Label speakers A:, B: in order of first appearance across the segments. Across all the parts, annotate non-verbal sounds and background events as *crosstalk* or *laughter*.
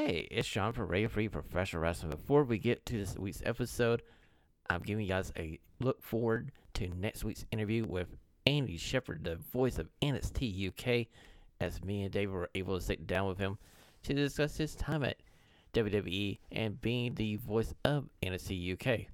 A: Hey, it's Shawn from Radio Free Professional Wrestling. Before we get to this week's episode, I'm giving you guys a look forward to next week's interview with Andy Shepherd, the voice of NXT UK, as me and Dave were able to sit down with him to discuss his time at WWE and being the voice of NXT UK.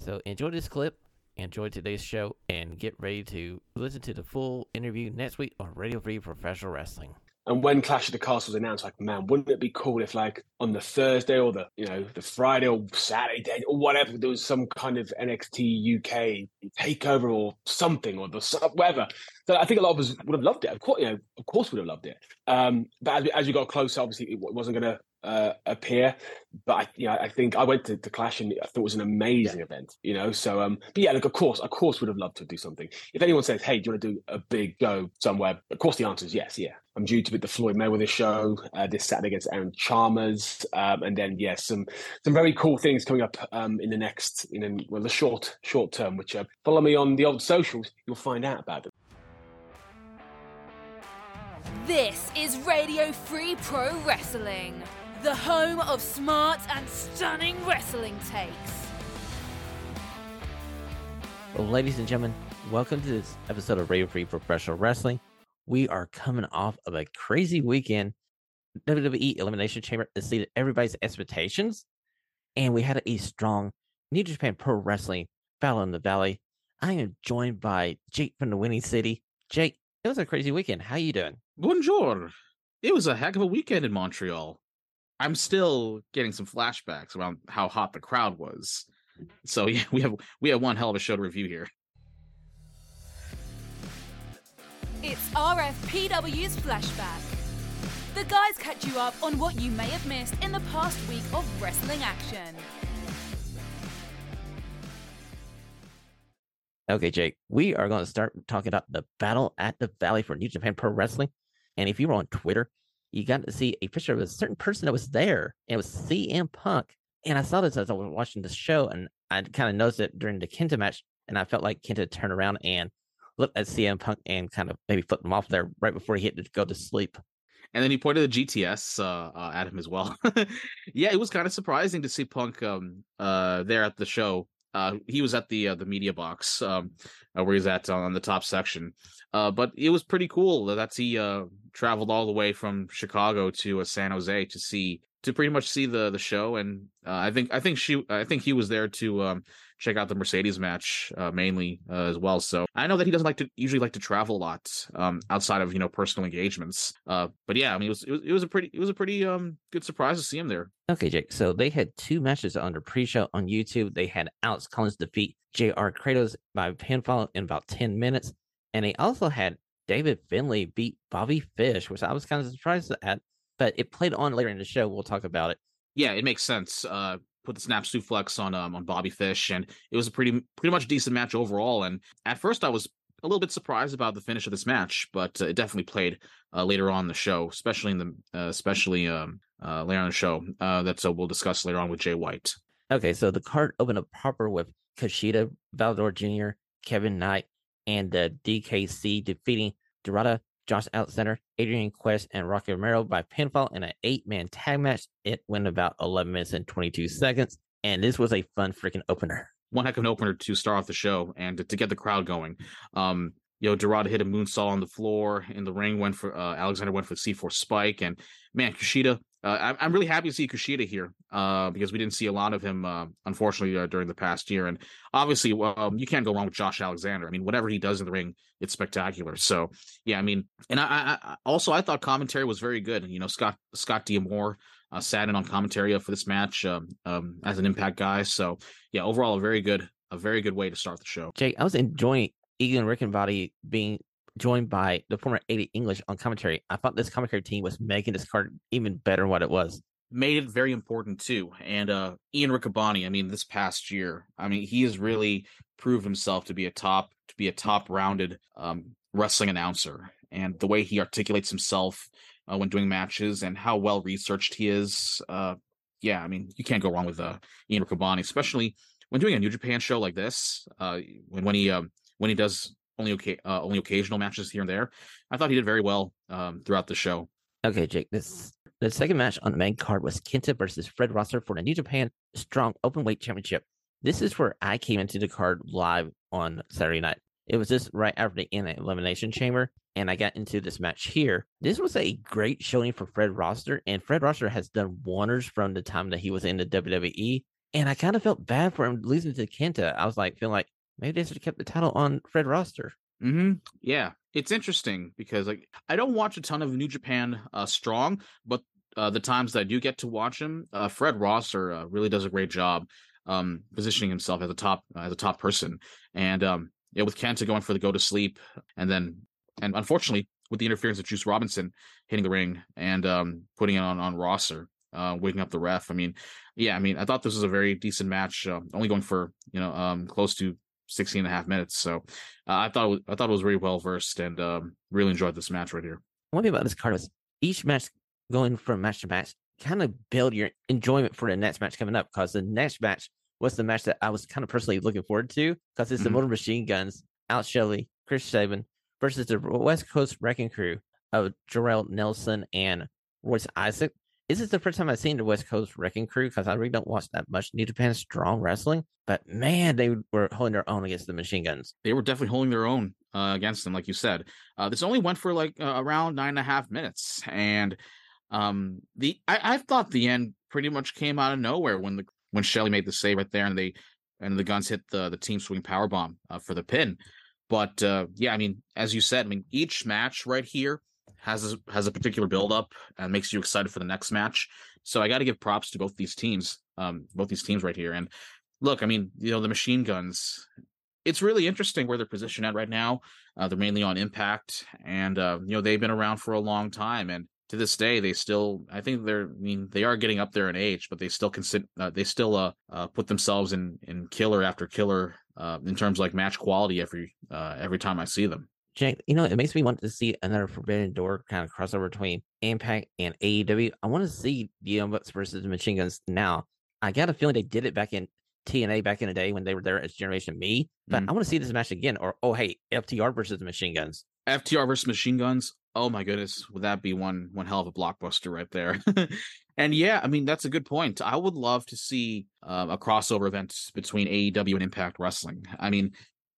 A: So enjoy this clip, enjoy today's show, and get ready to listen to the full interview next week on Radio Free Professional Wrestling.
B: And when Clash of the Castle was announced, like, man, wouldn't it be cool if, like, on the Thursday or the, you know, the Friday or Saturday day or whatever, there was some kind of NXT UK takeover or something or the whatever. So I think a lot of us would have loved it. Of course, you know, of course, would have loved it. Um, but as, as you got closer, obviously, it wasn't going to uh, appear. But I, you know, I think I went to, to Clash and I thought it was an amazing yeah. event. You know, so um, but yeah, look, of course, of course, would have loved to do something. If anyone says, "Hey, do you want to do a big go somewhere?" Of course, the answer is yes. Yeah, I'm due to be the Floyd Mayweather show uh, this Saturday against Aaron Chalmers, um, and then yes, some some very cool things coming up um, in the next, in a, well, the short short term. Which uh, follow me on the old socials, you'll find out about them.
C: This is Radio Free Pro Wrestling the home of smart and stunning wrestling takes.
A: Well, ladies and gentlemen, welcome to this episode of Radio Free Professional Wrestling. We are coming off of a crazy weekend. WWE Elimination Chamber exceeded everybody's expectations, and we had a strong New Japan Pro Wrestling Battle in the Valley. I am joined by Jake from the Winning City. Jake, it was a crazy weekend. How are you doing?
D: Bonjour. It was a heck of a weekend in Montreal. I'm still getting some flashbacks around how hot the crowd was. So yeah, *laughs* we have we have one hell of a show to review here.
C: It's RFPW's flashback. The guys catch you up on what you may have missed in the past week of wrestling action.
A: Okay, Jake, we are going to start talking about the battle at the Valley for New Japan Pro Wrestling. And if you were on Twitter, you got to see a picture of a certain person that was there. And it was CM Punk. And I saw this as I was watching the show, and I kind of noticed it during the Kenta match, and I felt like Kenta turned around and looked at CM Punk and kind of maybe flipped him off there right before he hit to go to sleep.
D: And then he pointed the GTS uh, uh, at him as well. *laughs* yeah, it was kind of surprising to see Punk um, uh, there at the show. Uh, he was at the uh, the media box um, uh, where he's at on the top section, but it was pretty cool that he traveled all the way from Chicago to uh, San Jose to see to pretty much see the the show. And uh, I think I think she I think he was there to um, check out the Mercedes match uh, mainly uh, as well. So I know that he doesn't like to usually like to travel a lot um, outside of you know personal engagements. but yeah, I mean it was, it was it was a pretty it was a pretty um, good surprise to see him there.
A: Okay, Jake. So they had two matches under pre-show on YouTube. They had Alex Coughlin defeat J.R. Kratos by pinfall in about ten minutes. And they also had David Finlay beat Bobby Fish, which I was kind of surprised at, but it played on later in the show. We'll talk about it.
D: Yeah, it makes sense. Uh, put the snap suplex on um, on Bobby Fish, and it was a pretty pretty much decent match overall. And at first, I was a little bit surprised about the finish of this match, but uh, it definitely played uh, later on the show, especially in the uh, especially um, uh, later on the show. Uh, that so we'll discuss later on with Jay White.
A: Okay, so the card opened up proper with Kushida, Volador Jr., Kevin Knight, and the DKC defeating Dorada, Josh Alexander, Adrian Quest, and Rocky Romero by pinfall in an eight man tag match. It went about 11 minutes and 22 seconds. And this was a fun freaking opener.
D: One heck of an opener to start off the show and to, to get the crowd going. Um, you know, Dorada hit a moonsault on the floor in the ring, went for uh, Alexander went for the C4 spike. And man, Kushida uh, I'm, really happy to see Kushida here uh, because we didn't see a lot of him, uh, unfortunately, uh, during the past year. And obviously, um, you can't go wrong with Josh Alexander. I mean, whatever he does in the ring, it's spectacular. So, yeah, I mean, and I, I also I thought commentary was very good. You know, Scott Scott D'Amore uh, sat in on commentary for this match um, um, as an Impact guy. So, yeah, overall, a very good a very good way to start the show.
A: Jake, I was enjoying Ian Riccaboni being joined by the former 80 English on commentary. I thought this commentary team was making this card even better than what it was.
D: Made it very important too. And uh Ian Riccaboni, I mean, this past year, I mean, he has really proved himself to be a top to be a top rounded um wrestling announcer. And the way he articulates himself uh, when doing matches and how well researched he is, uh yeah, I mean, you can't go wrong with uh Ian Riccaboni, especially when doing a New Japan show like this, uh when when he um when he does only okay, uh, only occasional matches here and there. I thought he did very well um, throughout the show.
A: Okay, Jake. This the second match on the main card was Kenta versus Fred Rosser for the New Japan Strong Openweight Championship. This is where I came into the card live on Saturday night. It was just right after the in elimination chamber, and I got into this match here. This was a great showing for Fred Rosser, and Fred Rosser has done wonders from the time that he was in the WWE. And I kind of felt bad for him losing to Kenta. I was like, feeling like maybe they should have kept the title on Fred Rosser.
D: Mm-hmm. Yeah, it's interesting because like I don't watch a ton of New Japan uh, Strong, but uh, the times that I do get to watch him, uh, Fred Rosser uh, really does a great job um, positioning himself as a top as a top person. And um, yeah, with Kenta going for the go to sleep, and then and unfortunately with the interference of Juice Robinson hitting the ring and um, putting it on on Rosser, uh, waking up the ref. I mean, yeah, I mean, I thought this was a very decent match, uh, only going for you know um, close to 16 and a half minutes. So uh, I thought was, I thought it was very well versed and um, really enjoyed this match right here.
A: One thing about this card is each match going from match to match kind of build your enjoyment for the next match coming up because the next match was the match that I was kind of personally looking forward to because it's mm-hmm. the Motor Machine Guns, Alex Shelley, Chris Sabin versus the West Coast Wrecking Crew of Jorel Nelson and Royce Isaac. Is this is the first time I've seen the West Coast Wrecking Crew because I really don't watch that much New Japan Strong Wrestling. But man, they were holding their own against the Machine Guns.
D: They were definitely holding their own uh, against them, like you said. Uh, this only went for like uh, around nine and a half minutes, and um, the I, I thought the end pretty much came out of nowhere when the when Shelley made the save right there, and they and the guns hit the the team swing power bomb uh, for the pin. But uh, yeah, I mean, as you said, I mean, each match right here has a, has a particular build up and makes you excited for the next match. So I got to give props to both these teams, um, both these teams right here. And look, I mean, you know, the machine guns. It's really interesting where they're positioned at right now. Uh, they're mainly on Impact, and uh, you know they've been around for a long time, and to this day they still i think they're i mean they are getting up there in age but they still consider uh, they still uh, uh, put themselves in in killer after killer uh, in terms of like match quality every every time i see them
A: Jake, you know, it makes me want to see another Forbidden Door kind of crossover between Impact and AEW. I want to see the Young Bucks versus the Machine Guns now. I got a feeling they did it back in TNA back in the day when they were there as Generation Me, but mm-hmm. I want to see this match again. Or, oh, hey, FTR versus the Machine Guns.
D: FTR versus Machine Guns. Oh my goodness, would that be one one hell of a blockbuster right there? *laughs* and yeah, I mean that's a good point. I would love to see uh, a crossover event between AEW and Impact Wrestling. I mean,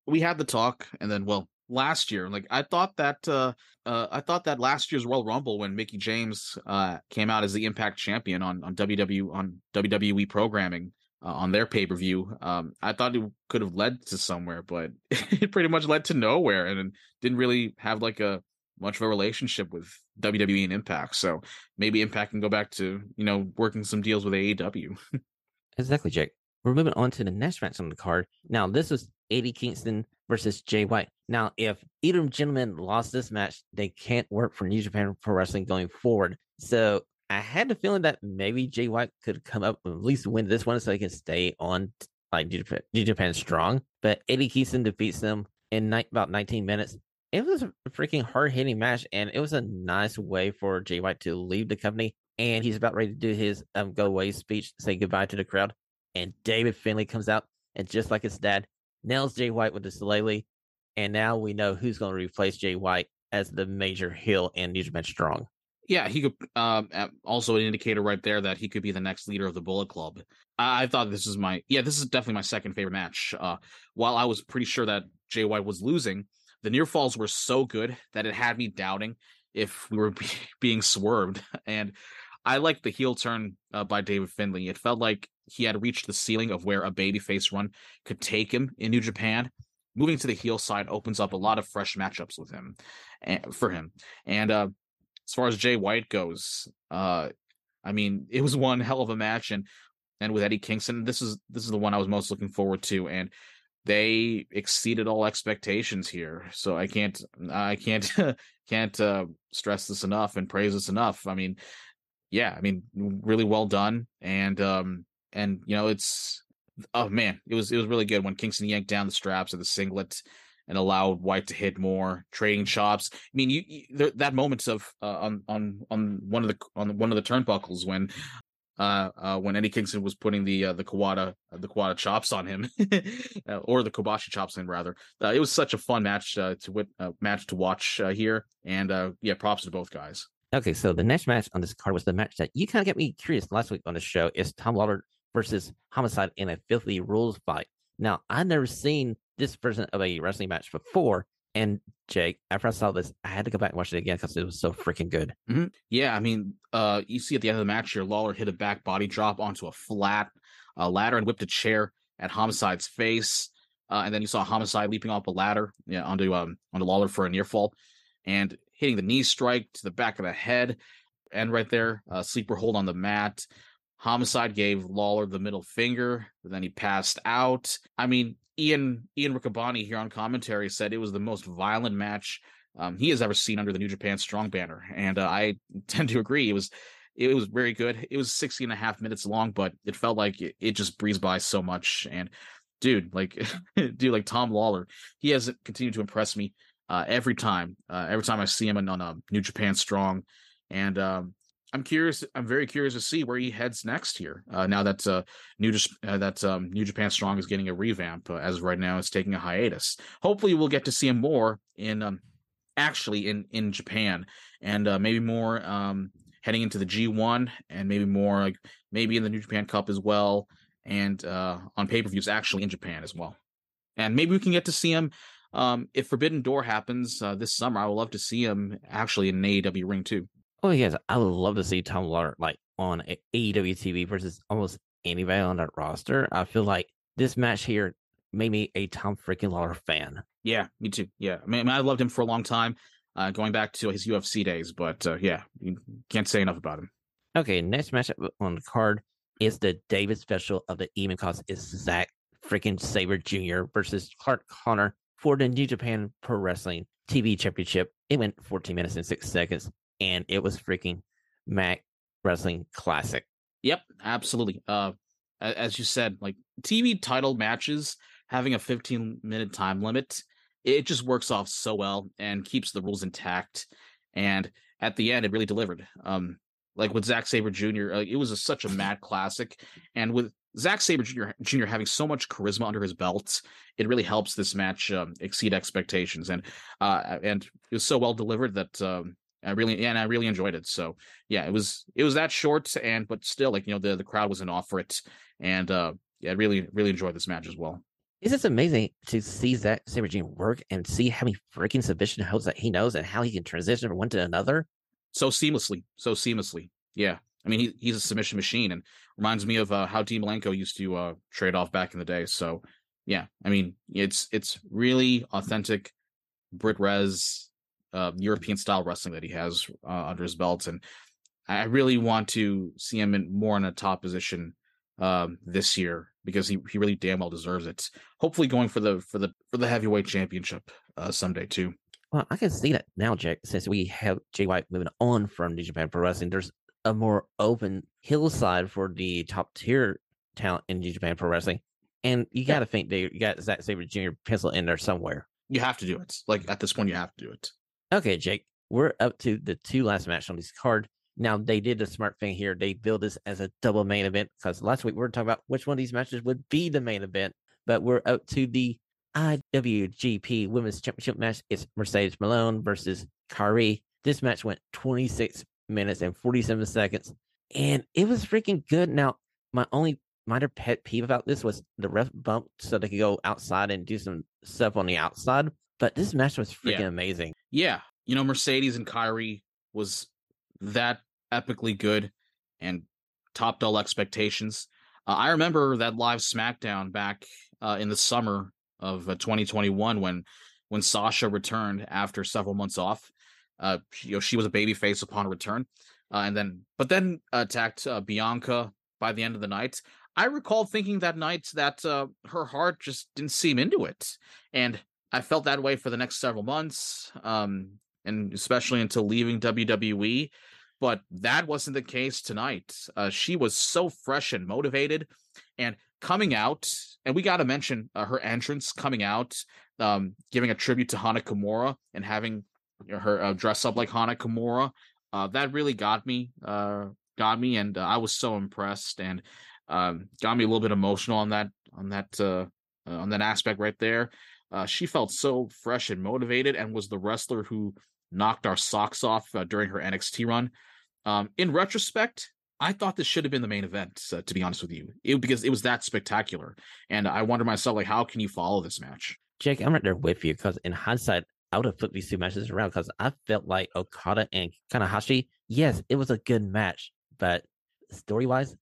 D: we had the talk, and then well, last year, like I thought that uh, uh I thought that last year's Royal Rumble when Mickie James uh came out as the Impact champion on on WWE on WWE programming uh, on their pay per view. Um, I thought it could have led to somewhere, but *laughs* it pretty much led to nowhere, and didn't really have like a much of a relationship with WWE and Impact. So maybe Impact can go back to you know working some deals with AEW. *laughs*
A: exactly, Jake. We're moving on to the next match on the card. Now, this was Eddie Kingston versus Jay White. Now, if either gentleman lost this match, they can't work for New Japan Pro Wrestling going forward. So I had the feeling that maybe Jay White could come up at least win this one so he can stay on like New Japan, New Japan strong. But Eddie Kingston defeats them in ni- about 19 minutes it was a freaking hard hitting match, and it was a nice way for Jay White to leave the company. And he's about ready to do his um, go away speech, say goodbye to the crowd. And David Finlay comes out, and just like his dad, nails Jay White with the shillelagh. And now we know who's going to replace Jay White as the major heel in New Japan Strong.
D: Yeah, he could um, also an indicator right there that he could be the next leader of the Bullet Club. I, I thought this is my yeah, this is definitely my second favorite match. Uh, while I was pretty sure that Jay White was losing, the near falls were so good that it had me doubting if we were *laughs* be- being swerved. And I like the heel turn uh, by David Finlay. It felt like he had reached the ceiling of where a babyface run could take him in New Japan. Moving to the heel side opens up a lot of fresh matchups with him, and, for him. And uh, as far as Jay White goes, uh, I mean, *laughs* it was one hell of a match, and and with Eddie Kingston, this is this is the one I was most looking forward to. And they exceeded all expectations here. So I can't I can't *laughs* can't uh, stress this enough and praise this enough. I mean, yeah, I mean, really well done, and um, and you know, it's oh man, it was it was really good when Kingston yanked down the straps of the singlet and allowed White to hit more trading chops. I mean, you, you there, that moment of uh, on on on one of the on one of the turnbuckles when uh, uh, when Eddie Kingston was putting the uh, the Kawada uh, the Kawada chops on him, *laughs* uh, or the Kobashi chops on him rather. Uh, it was such a fun match to wit- match to watch here, and yeah, props to both guys.
A: Okay, so the next match on this card was the match that you kind of got me curious last week on the show. Is Tom Lawlor versus Homicide in a filthy rules fight. Now, I've never seen this version of a wrestling match before. And Jake, after I saw this, I had to go back and watch it again because it was so freaking good.
D: Mm-hmm. Yeah, I mean, uh, you see at the end of the match your Lawlor hit a back body drop onto a flat uh, ladder and whipped a chair at Homicide's face. Uh, and then you saw Homicide leaping off a ladder yeah, onto um, onto Lawlor for a near fall and hitting the knee strike to the back of the head. And right there, uh, sleeper hold on the mat. Homicide gave Lawlor the middle finger, then he passed out. I mean, Ian Ian Riccaboni here on commentary said it was the most violent match um, he has ever seen under the New Japan Strong banner, and uh, I *laughs* tend to agree. It was it was very good. It was 60 and a half minutes long, but it felt like it, it just breezed by so much. And dude, like *laughs* dude, like Tom Lawlor, he has continued to impress me uh, every time. Uh, every time I see him on, on um, New Japan Strong, and um, I'm curious. I'm very curious to see where he heads next here. Uh, now that uh, New uh, that um, New Japan Strong is getting a revamp, uh, as right now it's taking a hiatus. Hopefully, we'll get to see him more in um, actually in in Japan, and uh, maybe more um, heading into the G1, and maybe more like maybe in the New Japan Cup as well, and uh, on pay per views actually in Japan as well. And maybe we can get to see him um, if Forbidden Door happens this summer. I would love to see him actually in an AEW ring too.
A: Oh yes, I would love to see Tom Lawlor like on AEW TV versus almost anybody on that roster. I feel like this match here made me a Tom freaking Lawlor fan.
D: Yeah, me too. Yeah, I mean, I loved him for a long time, uh, going back to his UFC days. But uh, yeah, you can't say enough about him.
A: Okay, next match on the card is the David special of the Even Cause is Zack freaking Sabre Jr. versus Clark Connor for the New Japan Pro Wrestling TV Championship. It went 14 minutes and six seconds and it was freaking Mac Wrestling Classic.
D: Yep, absolutely. Uh, as you said, like TV title matches having a 15 minute time limit, it just works off so well and keeps the rules intact. And at the end, it really delivered. Um, like with Zack Sabre Jr., uh, it was a, such a mad classic, and with Zack Sabre Jr. Jr. having so much charisma under his belt, it really helps this match um, exceed expectations. And uh, and it was so well delivered that um, I really and I really enjoyed it. So yeah, it was it was that short and but still like you know the the crowd was in off for it and uh yeah, I really really enjoyed this match as well.
A: It's just amazing to see Zack Sabre Jr. work and see how many freaking submission holds that he knows and how he can transition from one to another.
D: So seamlessly, so seamlessly. Yeah. I mean, he, he's a submission machine and reminds me of uh, how Dean Malenko used to uh, trade off back in the day. So, yeah, I mean, it's it's really authentic Brit Res uh, European style wrestling that he has uh, under his belt, and I really want to see him in more in a top position um, this year because he, he really damn well deserves it. Hopefully, going for the for the for the heavyweight championship uh, someday too.
A: Well, I can see that now, Jack. Since we have Jay White moving on from New Japan Pro Wrestling, there's a more open hillside for the top tier talent in New Japan Pro Wrestling, and you got to think they you got Zack Sabre Jr. pencil in there somewhere.
D: You have to do it. Like at this point, you have to do it.
A: Okay, Jake, we're up to the two last match on this card. Now they did a smart thing here. They build this as a double main event because last week we were talking about which one of these matches would be the main event, but we're up to the IWGP Women's Championship match. It's Mercedes Moné versus Kairi. This match went 26 minutes and 47 seconds, and it was freaking good. Now, my only minor pet peeve about this was the ref bump so they could go outside and do some stuff on the outside. But this match was freaking yeah. amazing.
D: Yeah. You know, Mercedes and Kairi was that epically good and topped all expectations. Uh, I remember that live SmackDown back uh, in the summer of uh, 2021 when when Sasha returned after several months off. Uh, you know, she was a babyface upon return, uh, and then but then attacked uh, Bianca by the end of the night. I recall thinking that night that uh, her heart just didn't seem into it, and I felt that way for the next several months, um, and especially until leaving WWE. But that wasn't the case tonight. Uh, she was so fresh and motivated, and coming out. And we got to mention uh, her entrance coming out, um, giving a tribute to Hana Kimura and having her uh, dress up like Hana Kimura. Uh, that really got me, uh, got me, and uh, I was so impressed, and um, got me a little bit emotional on that, on that, on that aspect right there. Uh, she felt so fresh and motivated and was the wrestler who knocked our socks off uh, during her NXT run. Um, in retrospect, I thought this should have been the main event. Uh, to be honest with you, it, because it was that spectacular, and I wonder myself, like, how can you follow this match?
A: Jake, I'm right there with you because in hindsight, I would have flipped these two matches around because I felt like Okada and Tanahashi, yes, it was a good match, but story wise,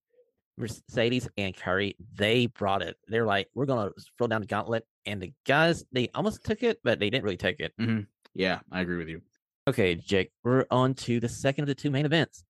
A: Mercedes and Kairi, they brought it. They're like, we're gonna throw down the gauntlet, and the guys they almost took it, but they didn't really take it.
D: Mm-hmm. Yeah, I agree with you.
A: Okay, Jake, we're on to the second of the two main events.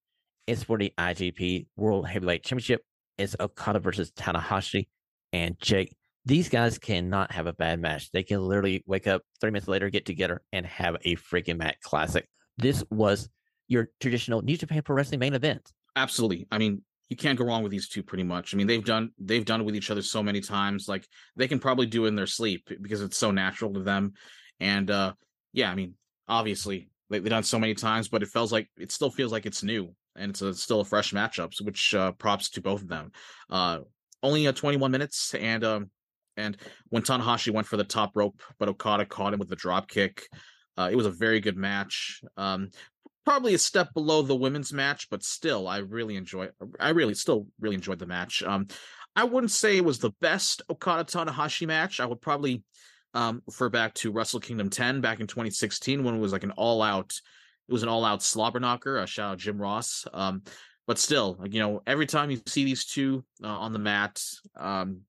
A: It's for the IGP World Heavyweight Championship. It's Okada versus Tanahashi. And Jake, these guys cannot have a bad match. They can literally wake up three minutes later, get together, and have a freaking match classic. This was your traditional New Japan Pro Wrestling main event.
D: Absolutely. I mean, you can't go wrong with these two pretty much. I mean, they've done they've done it with each other so many times. Like they can probably do it in their sleep because it's so natural to them. And uh yeah, I mean, obviously they've done so many times, but it feels like it still feels like it's new and it's, a, still a fresh matchup. Which uh, props to both of them. Uh, only uh, 21 minutes, and um, and when Tanahashi went for the top rope, but Okada caught him with the drop kick. Uh, it was a very good match. Um, probably a step below the women's match, but still, I really enjoy. I really still really enjoyed the match. Um, I wouldn't say it was the best Okada Tanahashi match. I would probably um, refer back to Wrestle Kingdom 10 back in 2016 when it was like an all out. It was an all out slobber knocker. A shout out Jim Ross. Um, but still, like, you know, every time you see these two uh, on the mat, um,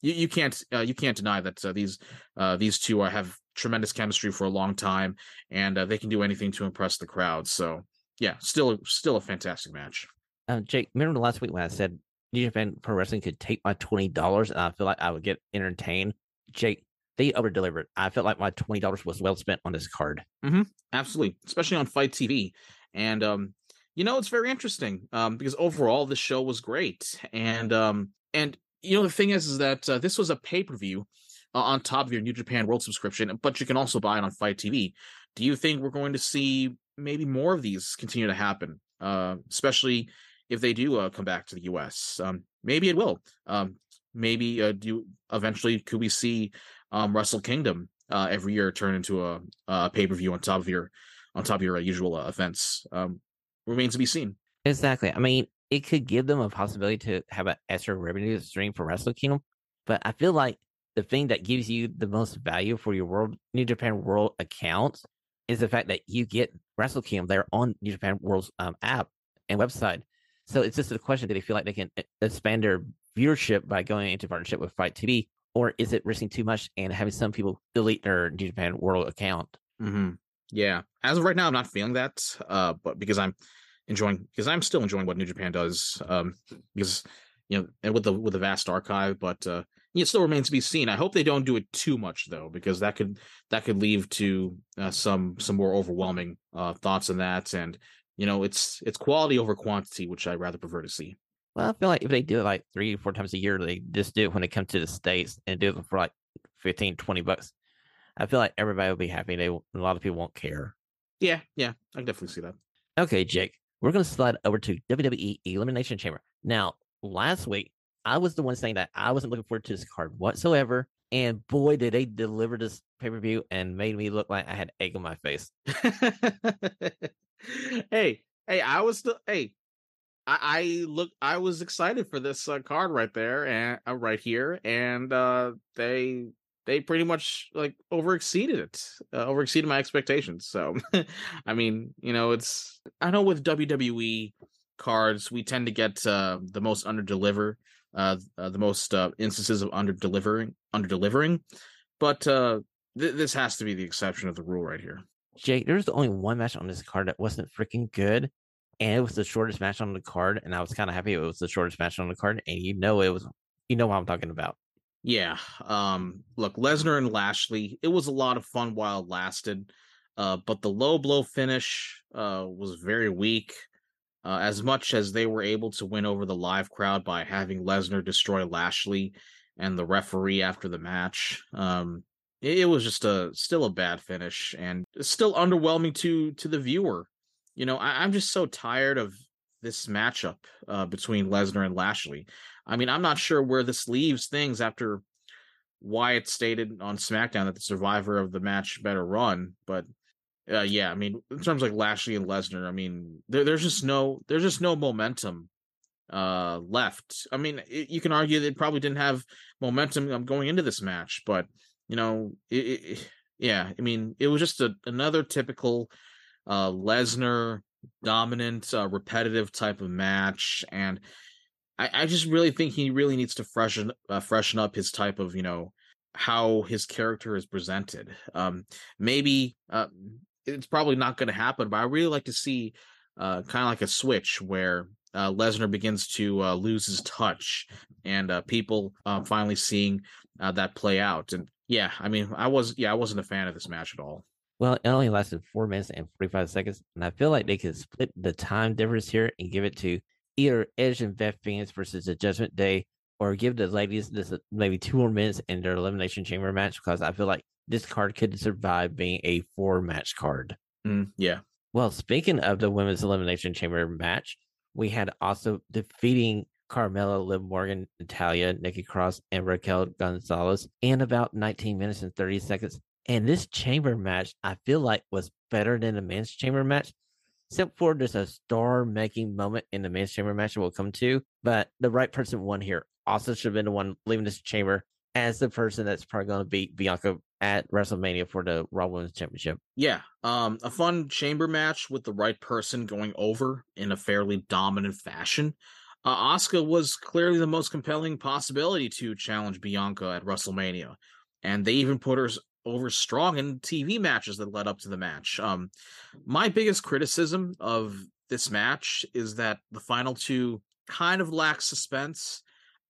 D: you, you can't uh, you can't deny that uh, these uh, these two are, have tremendous chemistry for a long time, and uh, they can do anything to impress the crowd. So yeah, still still a fantastic match.
A: Uh, Jake, remember last week when I said New Japan Pro Wrestling could take my twenty dollars and I feel like I would get entertained? Jake, they over delivered. I felt like my twenty dollars was well spent on this card.
D: Mm-hmm. Absolutely, especially on FITE TV, and um, you know it's very interesting um, because overall the show was great, and um, and you know the thing is is that uh, this was a pay per view uh, on top of your New Japan World subscription, but you can also buy it on FITE TV. Do you think we're going to see maybe more of these continue to happen, uh, especially if they do uh, come back to the U.S.? Um, maybe it will. Um, maybe uh, do eventually could we see um, Wrestle Kingdom uh, every year turn into a, a pay per view on top of your on top of your uh, usual uh, events? Um, remains to be seen.
A: Exactly. I mean, it could give them a possibility to have an extra revenue stream for Wrestle Kingdom, but I feel like the thing that gives you the most value for your World New Japan World account is the fact that you get Wrestle Kingdom there on New Japan World's um, app and website. So it's just a question: Do they feel like they can expand their viewership by going into partnership with FITE TV, or is it risking too much and having some people delete their New Japan World account?
D: Mm-hmm. Yeah, as of right now, I'm not feeling that, uh, but because I'm enjoying, because I'm still enjoying what New Japan does, um, because you know, and with the with the vast archive, but uh, it still remains to be seen. I hope they don't do it too much though, because that could that could lead to uh, some some more overwhelming uh, thoughts on that, and you know, it's it's quality over quantity, which I rather prefer to see.
A: Well, I feel like if they do it like three or four times a year, they just do it when they come to the States and do it for like 15, 20 bucks. I feel like everybody will be happy. They a lot of people won't care.
D: Yeah, yeah, I can definitely see that.
A: Okay, Jake, we're gonna slide over to WWE Elimination Chamber. Now, last week I was the one saying that I wasn't looking forward to this card whatsoever. And boy, did they deliver this pay per view and made me look like I had egg on my face. *laughs*
D: hey, hey, I was still, hey, I, I look, I was excited for this uh, card right there and uh, right here, and uh they they pretty much like over exceeded it, uh, over exceeded my expectations. So, *laughs* I mean, you know, it's I know with WWE cards we tend to get uh, the most under deliver uh, uh, the most uh, instances of under delivering under delivering but uh th- this has to be the exception of the rule right here
A: Jake, there's only one match on this card that wasn't freaking good, and it was the shortest match on the card, and I was kind of happy it was the shortest match on the card, and you know it was, you know what I'm talking about.
D: yeah um look lesnar and lashley it was a lot of fun while it lasted uh but the low blow finish uh was very weak uh, as much as they were able to win over the live crowd by having Lesnar destroy Lashley and the referee after the match, um, it, it was just a still a bad finish and still underwhelming to to the viewer. You know, I, I'm just so tired of this matchup uh, between Lesnar and Lashley. I mean, I'm not sure where this leaves things after Wyatt stated on SmackDown that the survivor of the match better run, but uh, yeah, I mean, in terms like Lashley and Lesnar, I mean, there, there's just no there's just no momentum uh left. I mean, it, you can argue they probably didn't have momentum um, going into this match, but you know, it, it, yeah, I mean, it was just a, another typical uh Lesnar dominant, uh, repetitive type of match, and I, I just really think he really needs to freshen uh, freshen up his type of you know how his character is presented. Um, maybe uh, it's probably not going to happen, but I really like to see uh, kind of like a switch where uh, Lesnar begins to uh, lose his touch, and uh, people uh, finally seeing uh, that play out. And yeah, I mean, I was yeah, I wasn't a fan of this match at all.
A: Well, it only lasted four minutes and 45 seconds. And I feel like they could split the time difference here and give it to either Edge and Beth Phoenix versus the Judgment Day, or give the ladies this maybe two more minutes in their Elimination Chamber match because I feel like this card could survive being a four match card.
D: Mm, yeah.
A: Well, speaking of the Women's Elimination Chamber match, we had Asuka defeating Carmella, Liv Morgan, Natalya, Nikki Cross, and Raquel Gonzalez in about 19 minutes and 30 seconds. And this chamber match, I feel like was better than the men's chamber match, except for there's a star making moment in the men's chamber match we'll come to. But the right person won here. Asuka should have been the one leaving this chamber as the person that's probably going to beat Bianca at WrestleMania for the Raw Women's Championship.
D: Yeah, um, a fun chamber match with the right person going over in a fairly dominant fashion. Uh, Asuka was clearly the most compelling possibility to challenge Bianca at WrestleMania, and they even put her over strong in TV matches that led up to the match. Um, my biggest criticism of this match is that the final two kind of lack suspense.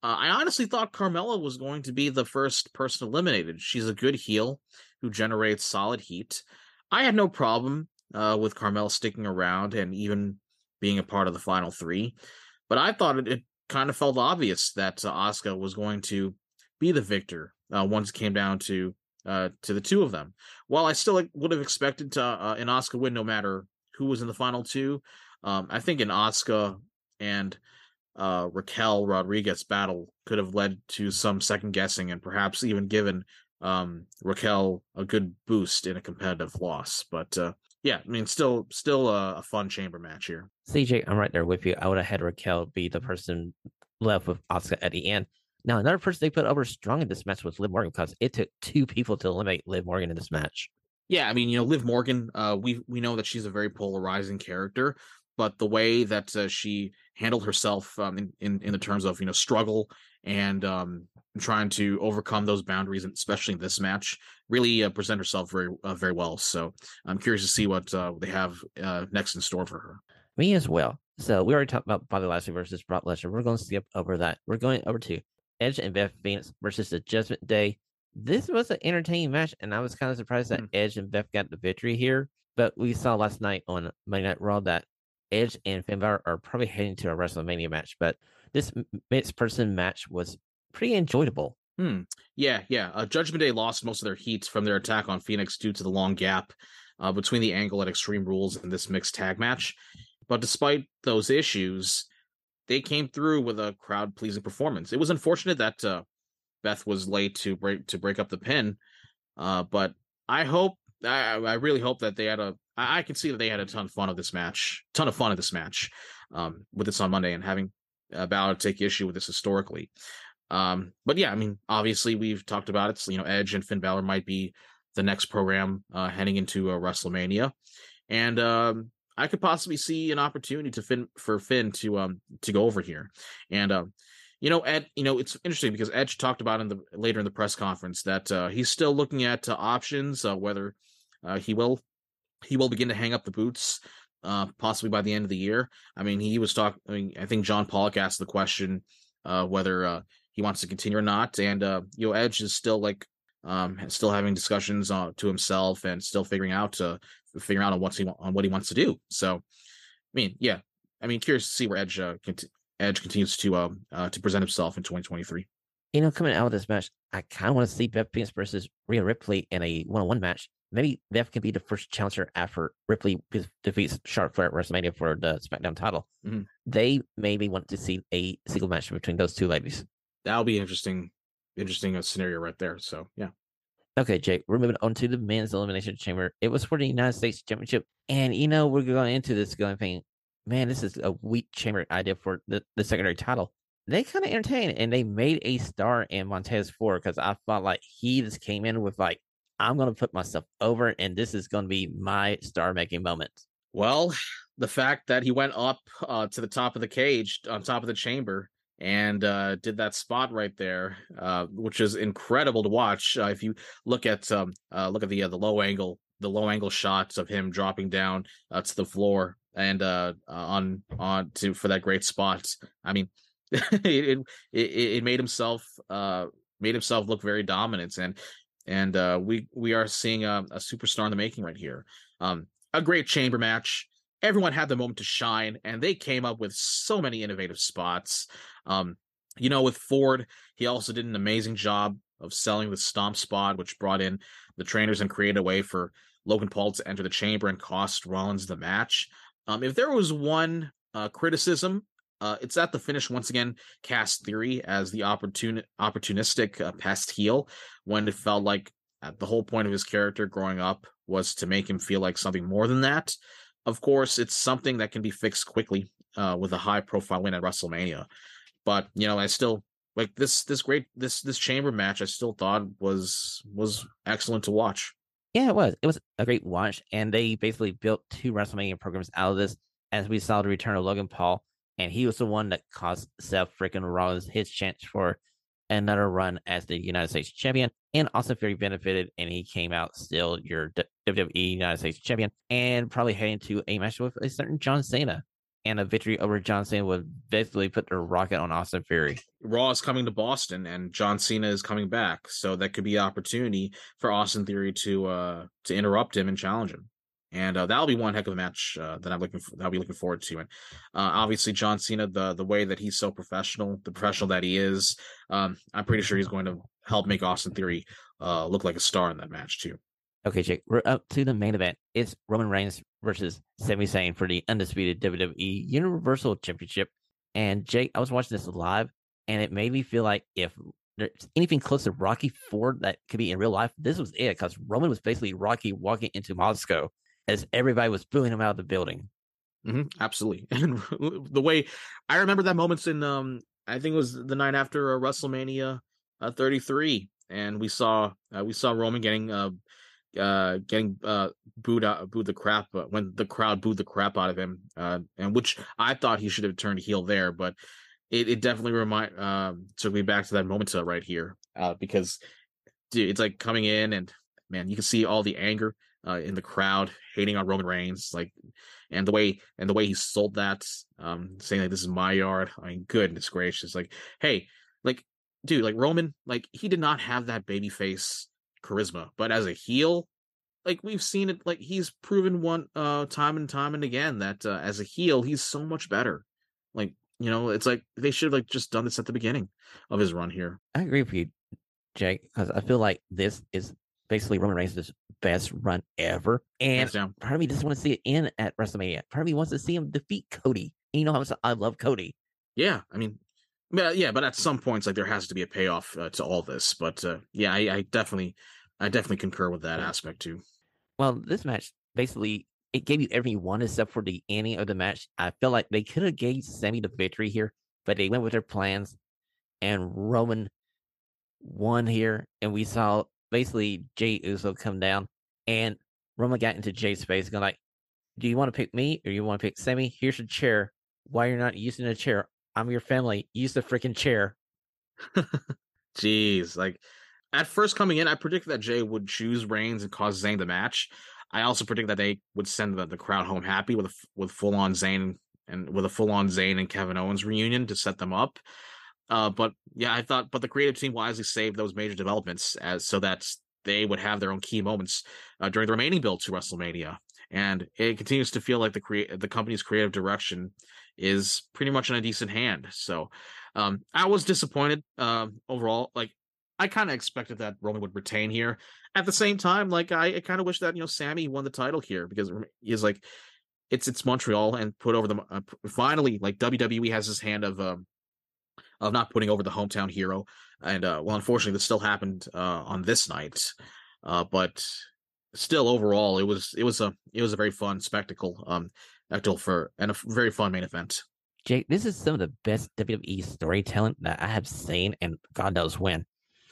D: Uh, I honestly thought Carmella was going to be the first person eliminated. She's a good heel who generates solid heat. I had no problem uh, with Carmella sticking around and even being a part of the final three, but I thought it, it kind of felt obvious that uh, was going to be the victor uh, once it came down to uh, to the two of them. While I still would have expected to, uh, an Asuka win no matter who was in the final two, um, I think an Asuka and uh, Raquel Rodriguez battle could have led to some second guessing and perhaps even given um, Raquel a good boost in a competitive loss. But uh, yeah, I mean, still, still a, a, fun chamber match here.
A: CJ, I'm right there with you. I would have had Raquel be the person left with Asuka at the end. Now, another person they put over strong in this match was Liv Morgan because it took two people to eliminate Liv Morgan in this match.
D: Yeah, I mean, you know, Liv Morgan, uh, we we know that she's a very polarizing character, but the way that uh, she handled herself um, in, in in the terms of you know struggle and um, trying to overcome those boundaries, especially in this match, really uh, present herself very uh, very well. So I'm curious to see what uh, they have uh, next in store for her.
A: Me as well. So we already talked about Bobby Lashley versus Brock Lesnar. We're going to skip over that. We're going over to Edge and Beth Phoenix versus the Judgment Day. This was an entertaining match, and I was kind of surprised that mm. Edge and Beth got the victory here. But we saw last night on Monday Night Raw that Edge and Finn Balor are probably heading to a WrestleMania match. But this mixed person match was pretty enjoyable.
D: Hmm. Yeah, yeah. Uh, Judgment Day lost most of their heat from their attack on Phoenix due to the long gap uh, between the angle at Extreme Rules and this mixed tag match. But despite those issues, they came through with a crowd pleasing performance. It was unfortunate that uh, Beth was late to break to break up the pin, uh, but I hope I, I really hope that they had a I, I can see that they had a ton of fun of this match, ton of fun of this match, um, with this on Monday and having uh, Balor take issue with this historically. Um, but yeah, I mean, obviously we've talked about it. So, you know, Edge and Finn Balor might be the next program uh, heading into a WrestleMania, and um, I could possibly see an opportunity to Finn for Finn to um to go over here, and um you know Ed you know it's interesting because Edge talked about in the later in the press conference that uh, he's still looking at uh, options uh, whether uh, he will he will begin to hang up the boots uh possibly by the end of the year. I mean he was talking. I mean I think John Pollock asked the question uh whether uh he wants to continue or not, and uh you know Edge is still like um still having discussions uh, to himself and still figuring out uh figuring out on what's he on what he wants to do. So, I mean, yeah, I mean, curious to see where Edge uh, cont- Edge continues to um uh, to present himself in 2023.
A: You know, coming out of this match, I kind of want to see Beth Phoenix versus Rhea Ripley in a one-on-one match. Maybe Beth can be the first challenger after Ripley defeats Charlotte Flair at WrestleMania for the SmackDown title. Mm-hmm. They maybe want to see a single match between those two ladies.
D: That'll be interesting, interesting uh, scenario right there. So yeah.
A: Okay, Jake, we're moving on to the men's elimination chamber. It was for the United States Championship. And you know, we're going into this going thinking, man, this is a weak chamber idea for the, the secondary title. They kind of entertained and they made a star in Montez Ford because I felt like he just came in with like, I'm gonna put myself over and this is gonna be my star making moment.
D: Well, the fact that he went up uh, to the top of the cage, on top of the chamber, and uh, did that spot right there, uh, which is incredible to watch. Uh, if you look at um, uh, look at the uh, the low angle, the low angle shots of him dropping down to the floor and on on to for that great spot. I mean, *laughs* it, it it made himself made himself look very dominant, and and we we are seeing a, a superstar in the making right here. Um, a great chamber match everyone had the moment to shine and they came up with so many innovative spots um, you know, with Ford, he also did an amazing job of selling the stomp spot, which brought in the trainers and created a way for Logan Paul to enter the chamber and cost Rollins the match. Um, if there was one uh, criticism, uh, it's at the finish once again cast theory as the opportun- opportunistic uh, past heel when it felt like uh, the whole point of his character growing up was to make him feel like something more than that. Of course, it's something that can be fixed quickly uh, with a high profile win at WrestleMania. But you know, I still like this this great this this chamber match. I still thought was was excellent to watch.
A: Yeah, it was. It was a great watch, and they basically built two WrestleMania programs out of this. As we saw the return of Logan Paul, and he was the one that cost Seth freaking Rollins his chance for another run as the United States champion. And Austin Theory benefited, and he came out still your WWE United States champion, and probably heading to a match with a certain John Cena and a victory over John Cena would basically put the rocket on Austin Theory.
D: Raw is coming to Boston, and John Cena is coming back, so that could be an opportunity for Austin Theory to uh to interrupt him and challenge him. And uh, that'll be one heck of a match uh, that I'm looking for, that I'll be looking forward to. And uh, obviously, John Cena, the the way that he's so professional, the professional that he is, um, I'm pretty sure he's going to help make Austin Theory uh, look like a star in that match too.
A: Okay, Jake, we're up to the main event. It's Roman Reigns versus Sami Zayn for the undisputed WWE Universal Championship. And Jake, I was watching this live, and it made me feel like if there's anything close to Rocky IV that could be in real life, this was it. Because Roman was basically Rocky walking into Moscow as everybody was booing him out of the building.
D: Mm-hmm, absolutely, *laughs* and the way I remember that moments in um, I think it was the night after uh, WrestleMania uh, 33, and we saw uh, we saw Roman getting uh, uh, getting uh, booed out, booed the crap uh, when the crowd booed the crap out of him, uh, and which I thought he should have turned heel there, but it, it definitely remind uh, took me back to that moment uh, right here uh, because dude, it's like coming in and man, you can see all the anger uh, in the crowd hating on Roman Reigns, like, and the way and the way he sold that, um, saying like this is my yard. I mean, goodness gracious, like, hey, like, dude, like Roman, like he did not have that baby face charisma. But as a heel, like we've seen it, like he's proven one uh time and time and again that uh, as a heel he's so much better. Like you know, it's like they should have like just done this at the beginning of his run here.
A: I agree with you, Jake, because I feel like this is basically Roman Reigns' best run ever. And part of me doesn't want to see it in at WrestleMania. Part of me wants to see him defeat Cody. And you know how much I love Cody.
D: Yeah, I mean, yeah, yeah, but at some points, like there has to be a payoff uh, to all this. But uh, yeah, I, I definitely, I definitely concur with that aspect too.
A: Well, this match basically it gave you everything you wanted except for the ending of the match. I feel like they could have gave Sami the victory here, but they went with their plans, and Roman won here, and we saw basically Jey Uso come down, and Roman got into Jey's face, going like, "Do you want to pick me or you want to pick Sami? Here's a chair. Why you're not using a chair? I'm your family. Use the freaking chair." *laughs*
D: Jeez, like at first coming in, I predicted that Jay would choose Reigns and cause Zayn the match. I also predict that they would send the, the crowd home happy with a, with full on Zayn and with a full on Zayn and Kevin Owens reunion to set them up. Uh, but yeah, I thought, but the creative team wisely saved those major developments as so that they would have their own key moments uh, during the remaining build to WrestleMania. And it continues to feel like the create the company's creative direction is pretty much in a decent hand. So um, I was disappointed uh, overall. Like I kind of expected that Roman would retain here. At the same time, like I, I kind of wish that you know Sami won the title here because he's like it's it's Montreal and put over the uh, finally like WWE has his hand of um of not putting over the hometown hero and uh well unfortunately this still happened uh on this night Uh, but still, overall, it was it was a it was a very fun spectacle. Um, for and a very fun main event.
A: Jake, this is some of the best WWE storytelling that I have seen, and God knows when,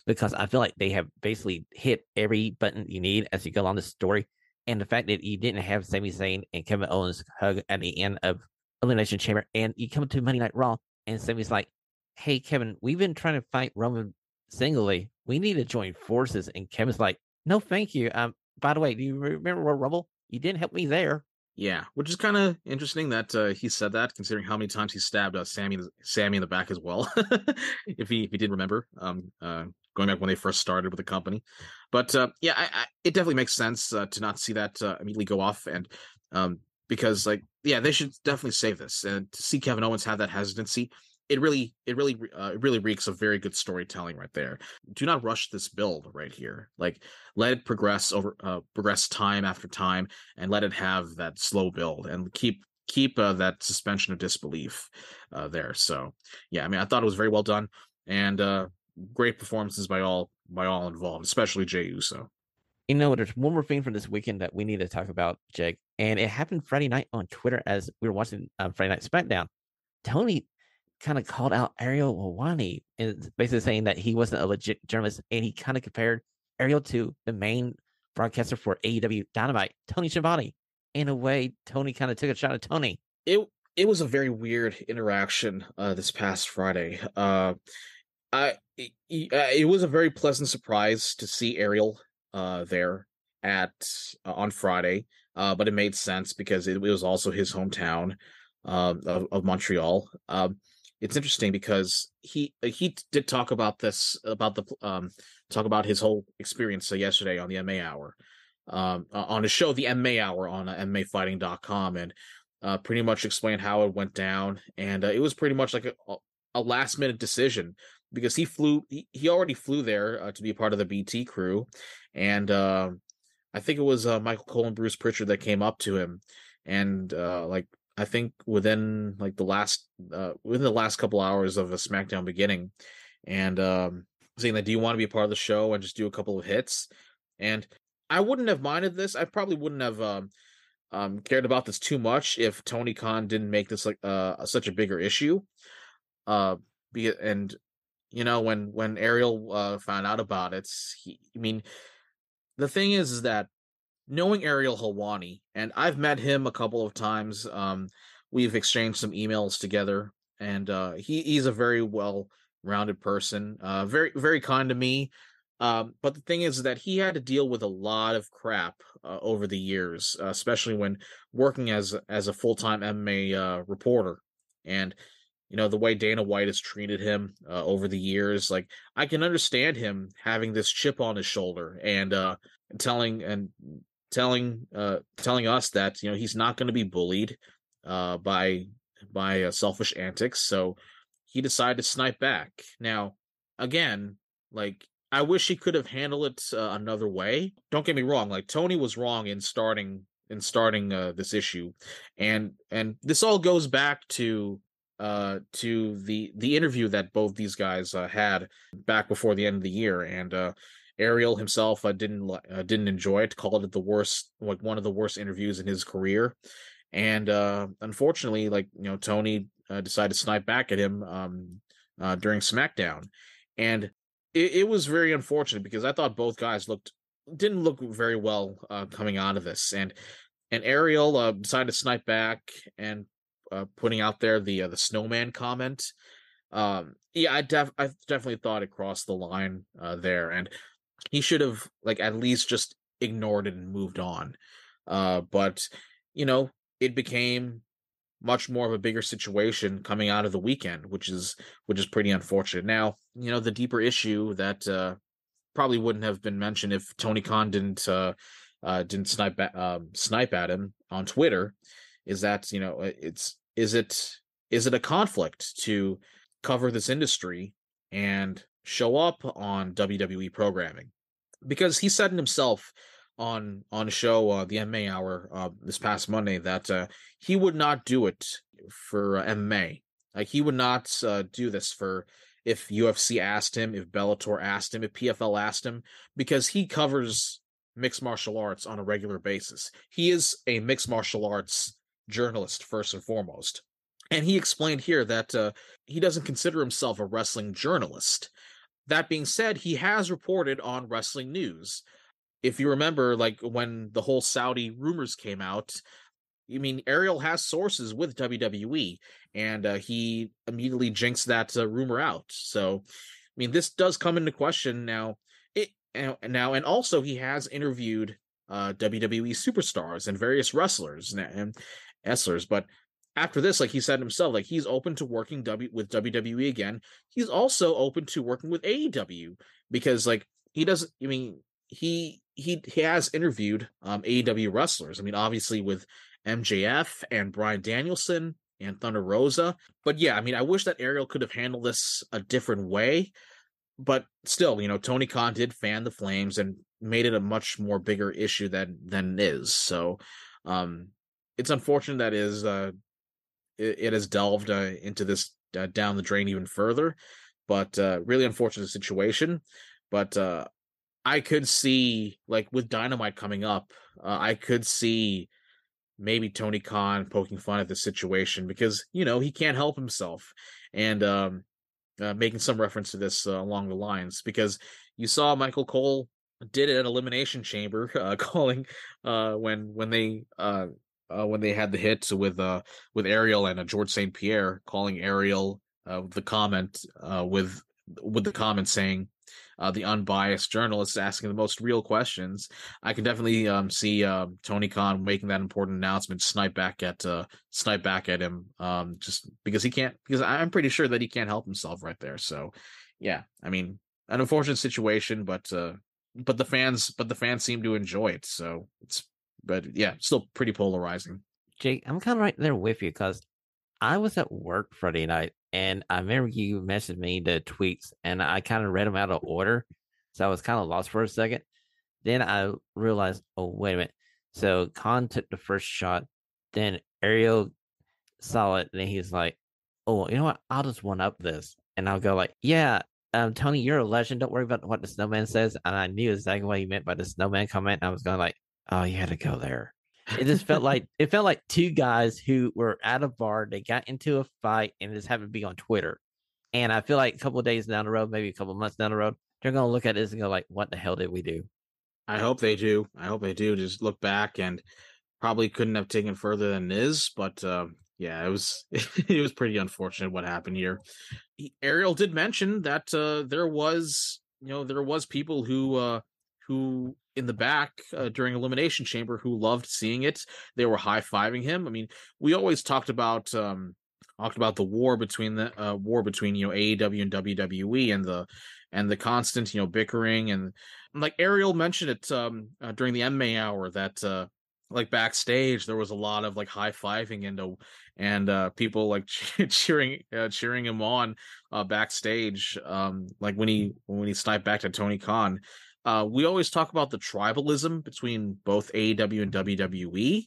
A: because I feel like they have basically hit every button you need as you go along the story. And the fact that you didn't have Sami Zayn and Kevin Owens hug at the end of Elimination Chamber, and you come to Monday Night Raw, and Sami's like, "Hey, Kevin, we've been trying to fight Roman singly. We need to join forces." And Kevin's like, "No, thank you. Um, by the way, do you remember Royal Rumble? You didn't help me there."
D: Yeah, which is kind of interesting that uh, he said that, considering how many times he stabbed uh, Sami, Sami in the back as well. *laughs* if he if he did remember, um, uh, going back when they first started with the company. But uh, yeah, I, I, it definitely makes sense uh, to not see that uh, immediately go off, and um, because like yeah, they should definitely save this, and to see Kevin Owens have that hesitancy. It really, it really, uh, it really reeks of very good storytelling right there. Do not rush this build right here. Like, let it progress over, uh, progress time after time, and let it have that slow build, and keep keep uh, that suspension of disbelief uh, there. So, yeah, I mean, I thought it was very well done, and uh, great performances by all by all involved, especially Jey Uso.
A: You know, there's one more thing from this weekend that we need to talk about, Jake, and it happened Friday night on Twitter as we were watching um, Friday Night SmackDown. Tony kind of called out Ariel Helwani and basically saying that he wasn't a legit journalist, and he kind of compared Ariel to the main broadcaster for AEW Dynamite, Tony Schiavone. In a way, Tony kind of took a shot at Tony.
D: It it was a very weird interaction uh, this past Friday. Uh, I it, it was a very pleasant surprise to see Ariel uh, there at uh, on Friday, uh, but it made sense because it, it was also his hometown uh, of, of Montreal. Um, it's interesting because he he did talk about this about the um, talk about his whole experience uh, yesterday on the MMA Hour um, on his show, the MMA Hour on uh, MMAfighting.com, and uh, pretty much explained how it went down, and uh, it was pretty much like a, a last minute decision because he flew he, he already flew there uh, to be a part of the BT crew and uh, I think it was uh, Michael Cole and Bruce Pritchard that came up to him and uh, like I think within like the last uh, within the last couple hours of a SmackDown beginning and um, saying that do you want to be a part of the show and just do a couple of hits? And I wouldn't have minded this I probably wouldn't have um, um, cared about this too much if Tony Khan didn't make this like uh, such a bigger issue uh be and you know when when ariel uh, found out about it he, i mean the thing is is that knowing ariel helwani and i've met him a couple of times um we've exchanged some emails together and uh he he's a very well rounded person uh very very kind to me um but the thing is that he had to deal with a lot of crap uh, over the years uh, especially when working as as a full-time mma uh, reporter and you know the way Dana White has treated him uh, over the years like I can understand him having this chip on his shoulder and uh telling and telling uh telling us that you know he's not going to be bullied uh by by uh, selfish antics so he decided to snipe back. Now again like I wish he could have handled it uh, another way. Don't get me wrong like Tony was wrong in starting in starting uh, this issue and and this all goes back to uh, to the the interview that both these guys uh, had back before the end of the year, and uh, Ariel himself uh, didn't uh, didn't enjoy it, called it the worst, like one of the worst interviews in his career, and uh, unfortunately, like you know, Tony uh, decided to snipe back at him um, uh, during SmackDown, and it, it was very unfortunate because I thought both guys looked didn't look very well uh, coming out of this, and and Ariel decided to snipe back and putting out there the the snowman comment. Um, yeah, I def I definitely thought it crossed the line uh, there, and he should have like at least just ignored it and moved on. Uh, but you know, it became much more of a bigger situation coming out of the weekend, which is which is pretty unfortunate. Now, you know, the deeper issue that uh, probably wouldn't have been mentioned if Tony Khan didn't uh, uh, didn't snipe at, um, snipe at him on Twitter is that you know it's is it is it a conflict to cover this industry and show up on WWE programming? Because he said himself on on show uh, the MMA Hour uh, this past Monday that uh, he would not do it for uh, MMA. Like he would not uh, do this for if UFC asked him, if Bellator asked him, if PFL asked him, because he covers mixed martial arts on a regular basis. He is a mixed martial arts journalist first and foremost. And he explained here that uh, he doesn't consider himself a wrestling journalist. That being said, he has reported on wrestling news. If you remember, like when the whole Saudi rumors came out, I mean, Ariel has sources with WWE, and uh, he immediately jinxed that uh, rumor out. So, I mean, this does come into question now. It now, and also he has interviewed uh, WWE superstars and various wrestlers and, and wrestlers, but after this, like he said himself, like he's open to working w- with WWE again. He's also open to working with AEW because like he doesn't. I mean, he he he has interviewed um AEW wrestlers. I mean, obviously with MJF and Bryan Danielson and Thunder Rosa. But yeah, I mean, I wish that Ariel could have handled this a different way. But still, you know, Tony Khan did fan the flames and made it a much more bigger issue than than it is. So um it's unfortunate that is uh it, it has delved uh, into this uh, down the drain even further. But uh, really unfortunate situation. But uh, I could see, like with Dynamite coming up, uh, I could see maybe Tony Khan poking fun at the situation because you know he can't help himself, and um, making some reference to this along the lines because you saw Michael Cole did it at Elimination Chamber, *laughs* uh, calling uh, when when they uh, uh, when they had the hits with uh with Ariel and uh, George St Pierre calling Ariel uh, the comment uh, with with the comment saying uh, the unbiased journalist asking the most real questions. I can definitely um, see uh, Tony Khan making that important announcement, snipe back at uh, snipe back at him, um, just because he can't. Because I'm pretty sure that he can't help himself right there. So, yeah, I mean, an unfortunate situation, but uh, but the fans, but the fans seem to enjoy it. So it's but yeah, still pretty polarizing.
A: Jake, I'm kind of right there with you because I was at work Friday night and I remember you messaged me the tweets and I kind of read them out of order. So I was kind of lost for a second. Then I realized, oh, wait a minute. So Khan took the first shot. Then Ariel saw it. And he's like, oh, you know what? I'll just one up this. And I'll go like, yeah, um, Tony, you're a legend. Don't worry about what the snowman says. And I knew exactly what he meant by the snowman comment. I was going like, oh, you had to go there. It just felt *laughs* like it felt like two guys who were at a bar. They got into a fight and just happened to be on Twitter. And I feel like a couple of days down the road, maybe a couple of months down the road, they're gonna look at this and go like, "What the hell did we do?"
D: I hope they do. I hope they do. Just look back and probably couldn't have taken further than it is, but uh, yeah, it was *laughs* it was pretty unfortunate what happened here. Ariel did mention that uh, there was you know there was people who uh, who in the back uh, during elimination chamber who loved seeing it. They were high-fiving him. I mean we always talked about um talked about the war between the uh, war between you know AEW and WWE and the and the constant you know bickering and like Ariel mentioned it um uh, during the MMA hour that uh like backstage there was a lot of like high-fiving and uh, and uh people like *laughs* cheering uh, cheering him on uh backstage um like when he when he sniped back to Tony Khan uh, we always talk about the tribalism between both AEW and WWE.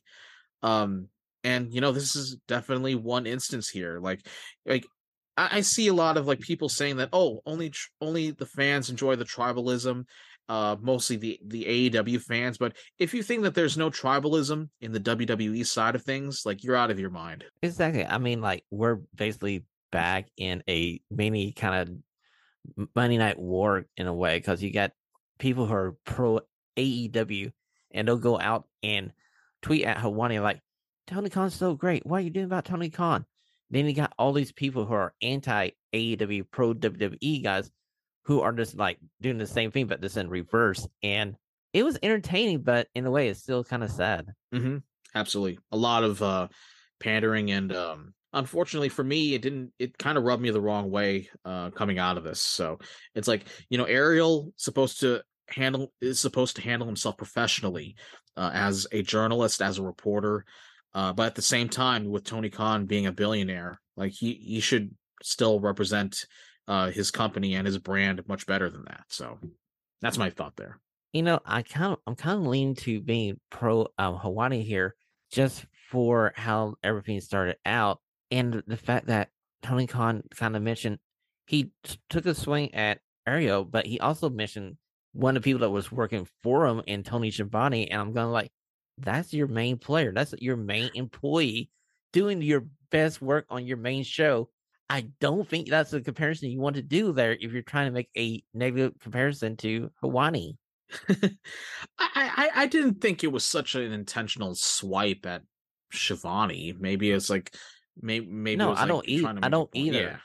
D: Um, and you know, this is definitely one instance here. Like, like I, I see a lot of like people saying that, oh, only tr- only the fans enjoy the tribalism, uh, mostly the the AEW fans. But if you think that there's no tribalism in the WWE side of things, like you're out of your mind.
A: Exactly. I mean, like we're basically back in a mini kind of Monday Night War in a way because you got people who are pro AEW and they'll go out and tweet at Helwani like, Tony Khan's so great. What are you doing about Tony Khan? Then you got all these people who are anti AEW, pro WWE guys who are just like doing the same thing, but just in reverse. And it was entertaining, but in a way, it's still kind of sad.
D: Mm-hmm. Absolutely. A lot of uh, pandering and um, unfortunately for me it didn't it kind of rubbed me the wrong way uh coming out of this. So it's like you know ariel supposed to handle is supposed to handle himself professionally uh, as a journalist as a reporter uh but at the same time with tony khan being a billionaire like he he should still represent uh his company and his brand much better than that. So that's my thought there.
A: You know i kind of i'm kind of leaning to being pro um Helwani here just for how everything started out and the fact that Tony Khan kind of mentioned he t- took a swing at Ariel, but he also mentioned one of the people that was working for him and Tony Schiavone, and I'm going like, that's your main player. That's your main employee doing your best work on your main show. I don't think that's the comparison you want to do there if you're trying to make a negative comparison to Helwani. *laughs*
D: I, I I didn't think it was such an intentional swipe at Schiavone. Maybe it's like maybe maybe
A: No, I
D: like
A: don't
D: eat.
A: I don't either.
D: Yeah,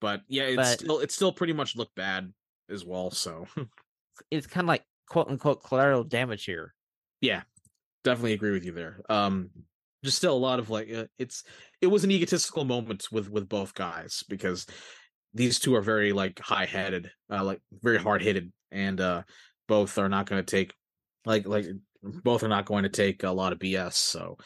D: but yeah, it's
A: But-
D: still it still pretty much looked bad as well. So *laughs*
A: It's kind of like quote unquote collateral damage here.
D: yeah, definitely agree with you there. Um, just still a lot of like uh, it's it was an egotistical moment with with both guys because these two are very like high headed, uh, like very hard hitted, and uh, both are not going to take like like both are not going to take a lot of BS. So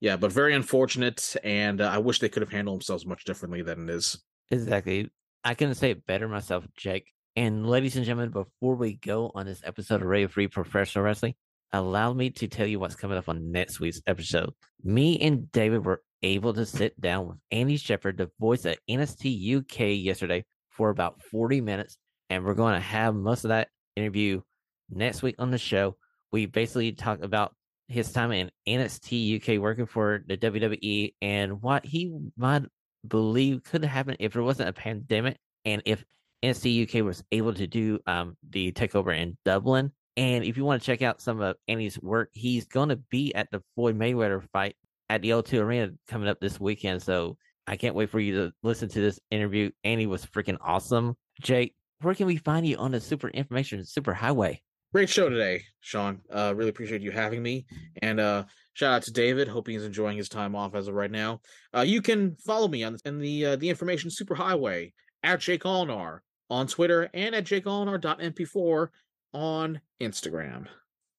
D: yeah, but very unfortunate, and uh, I wish they could have handled themselves much differently than it is.
A: Exactly. I couldn't say it better myself, Jake. And ladies and gentlemen, before we go on this episode of Radio Free Professional Wrestling, allow me to tell you what's coming up on next week's episode. Me and David were able to sit down with Andy Shepherd, the voice of NXT UK, yesterday for about 40 minutes. And we're going to have most of that interview next week on the show. We basically talk about his time in NXT UK working for the WWE and what he might believe could happen if there wasn't a pandemic and if NXT UK was able to do um, the takeover in Dublin. And if you want to check out some of Andy's work, he's going to be at the Floyd Mayweather fight at the O2 Arena coming up this weekend. So I can't wait for you to listen to this interview. Andy was freaking awesome. Jake, where can we find you on the Super Information Super Highway?
D: Great show today, Shawn. Uh, really appreciate you having me. And uh, shout out to David. Hope he's enjoying his time off as of right now. Uh, you can follow me on in the uh, the information superhighway at Jake Allnar on Twitter and at jakeallnar.mp4 on Instagram.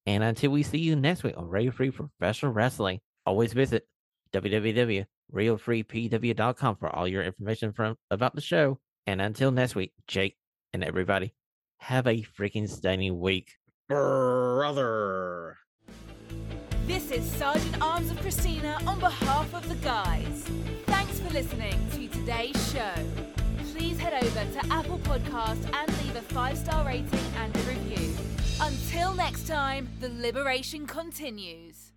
A: And until we see you next week on Radio Free Professional Wrestling, always visit www.realfreepw.com for all your information from about the show. And until next week, Jake and everybody, have a freaking stunning week.
D: Brother.
C: This is Sergeant Arms of Christina on behalf of the guys. Thanks for listening to today's show. Please head over to Apple Podcast and leave a five-star rating and a review. Until next time, the liberation continues.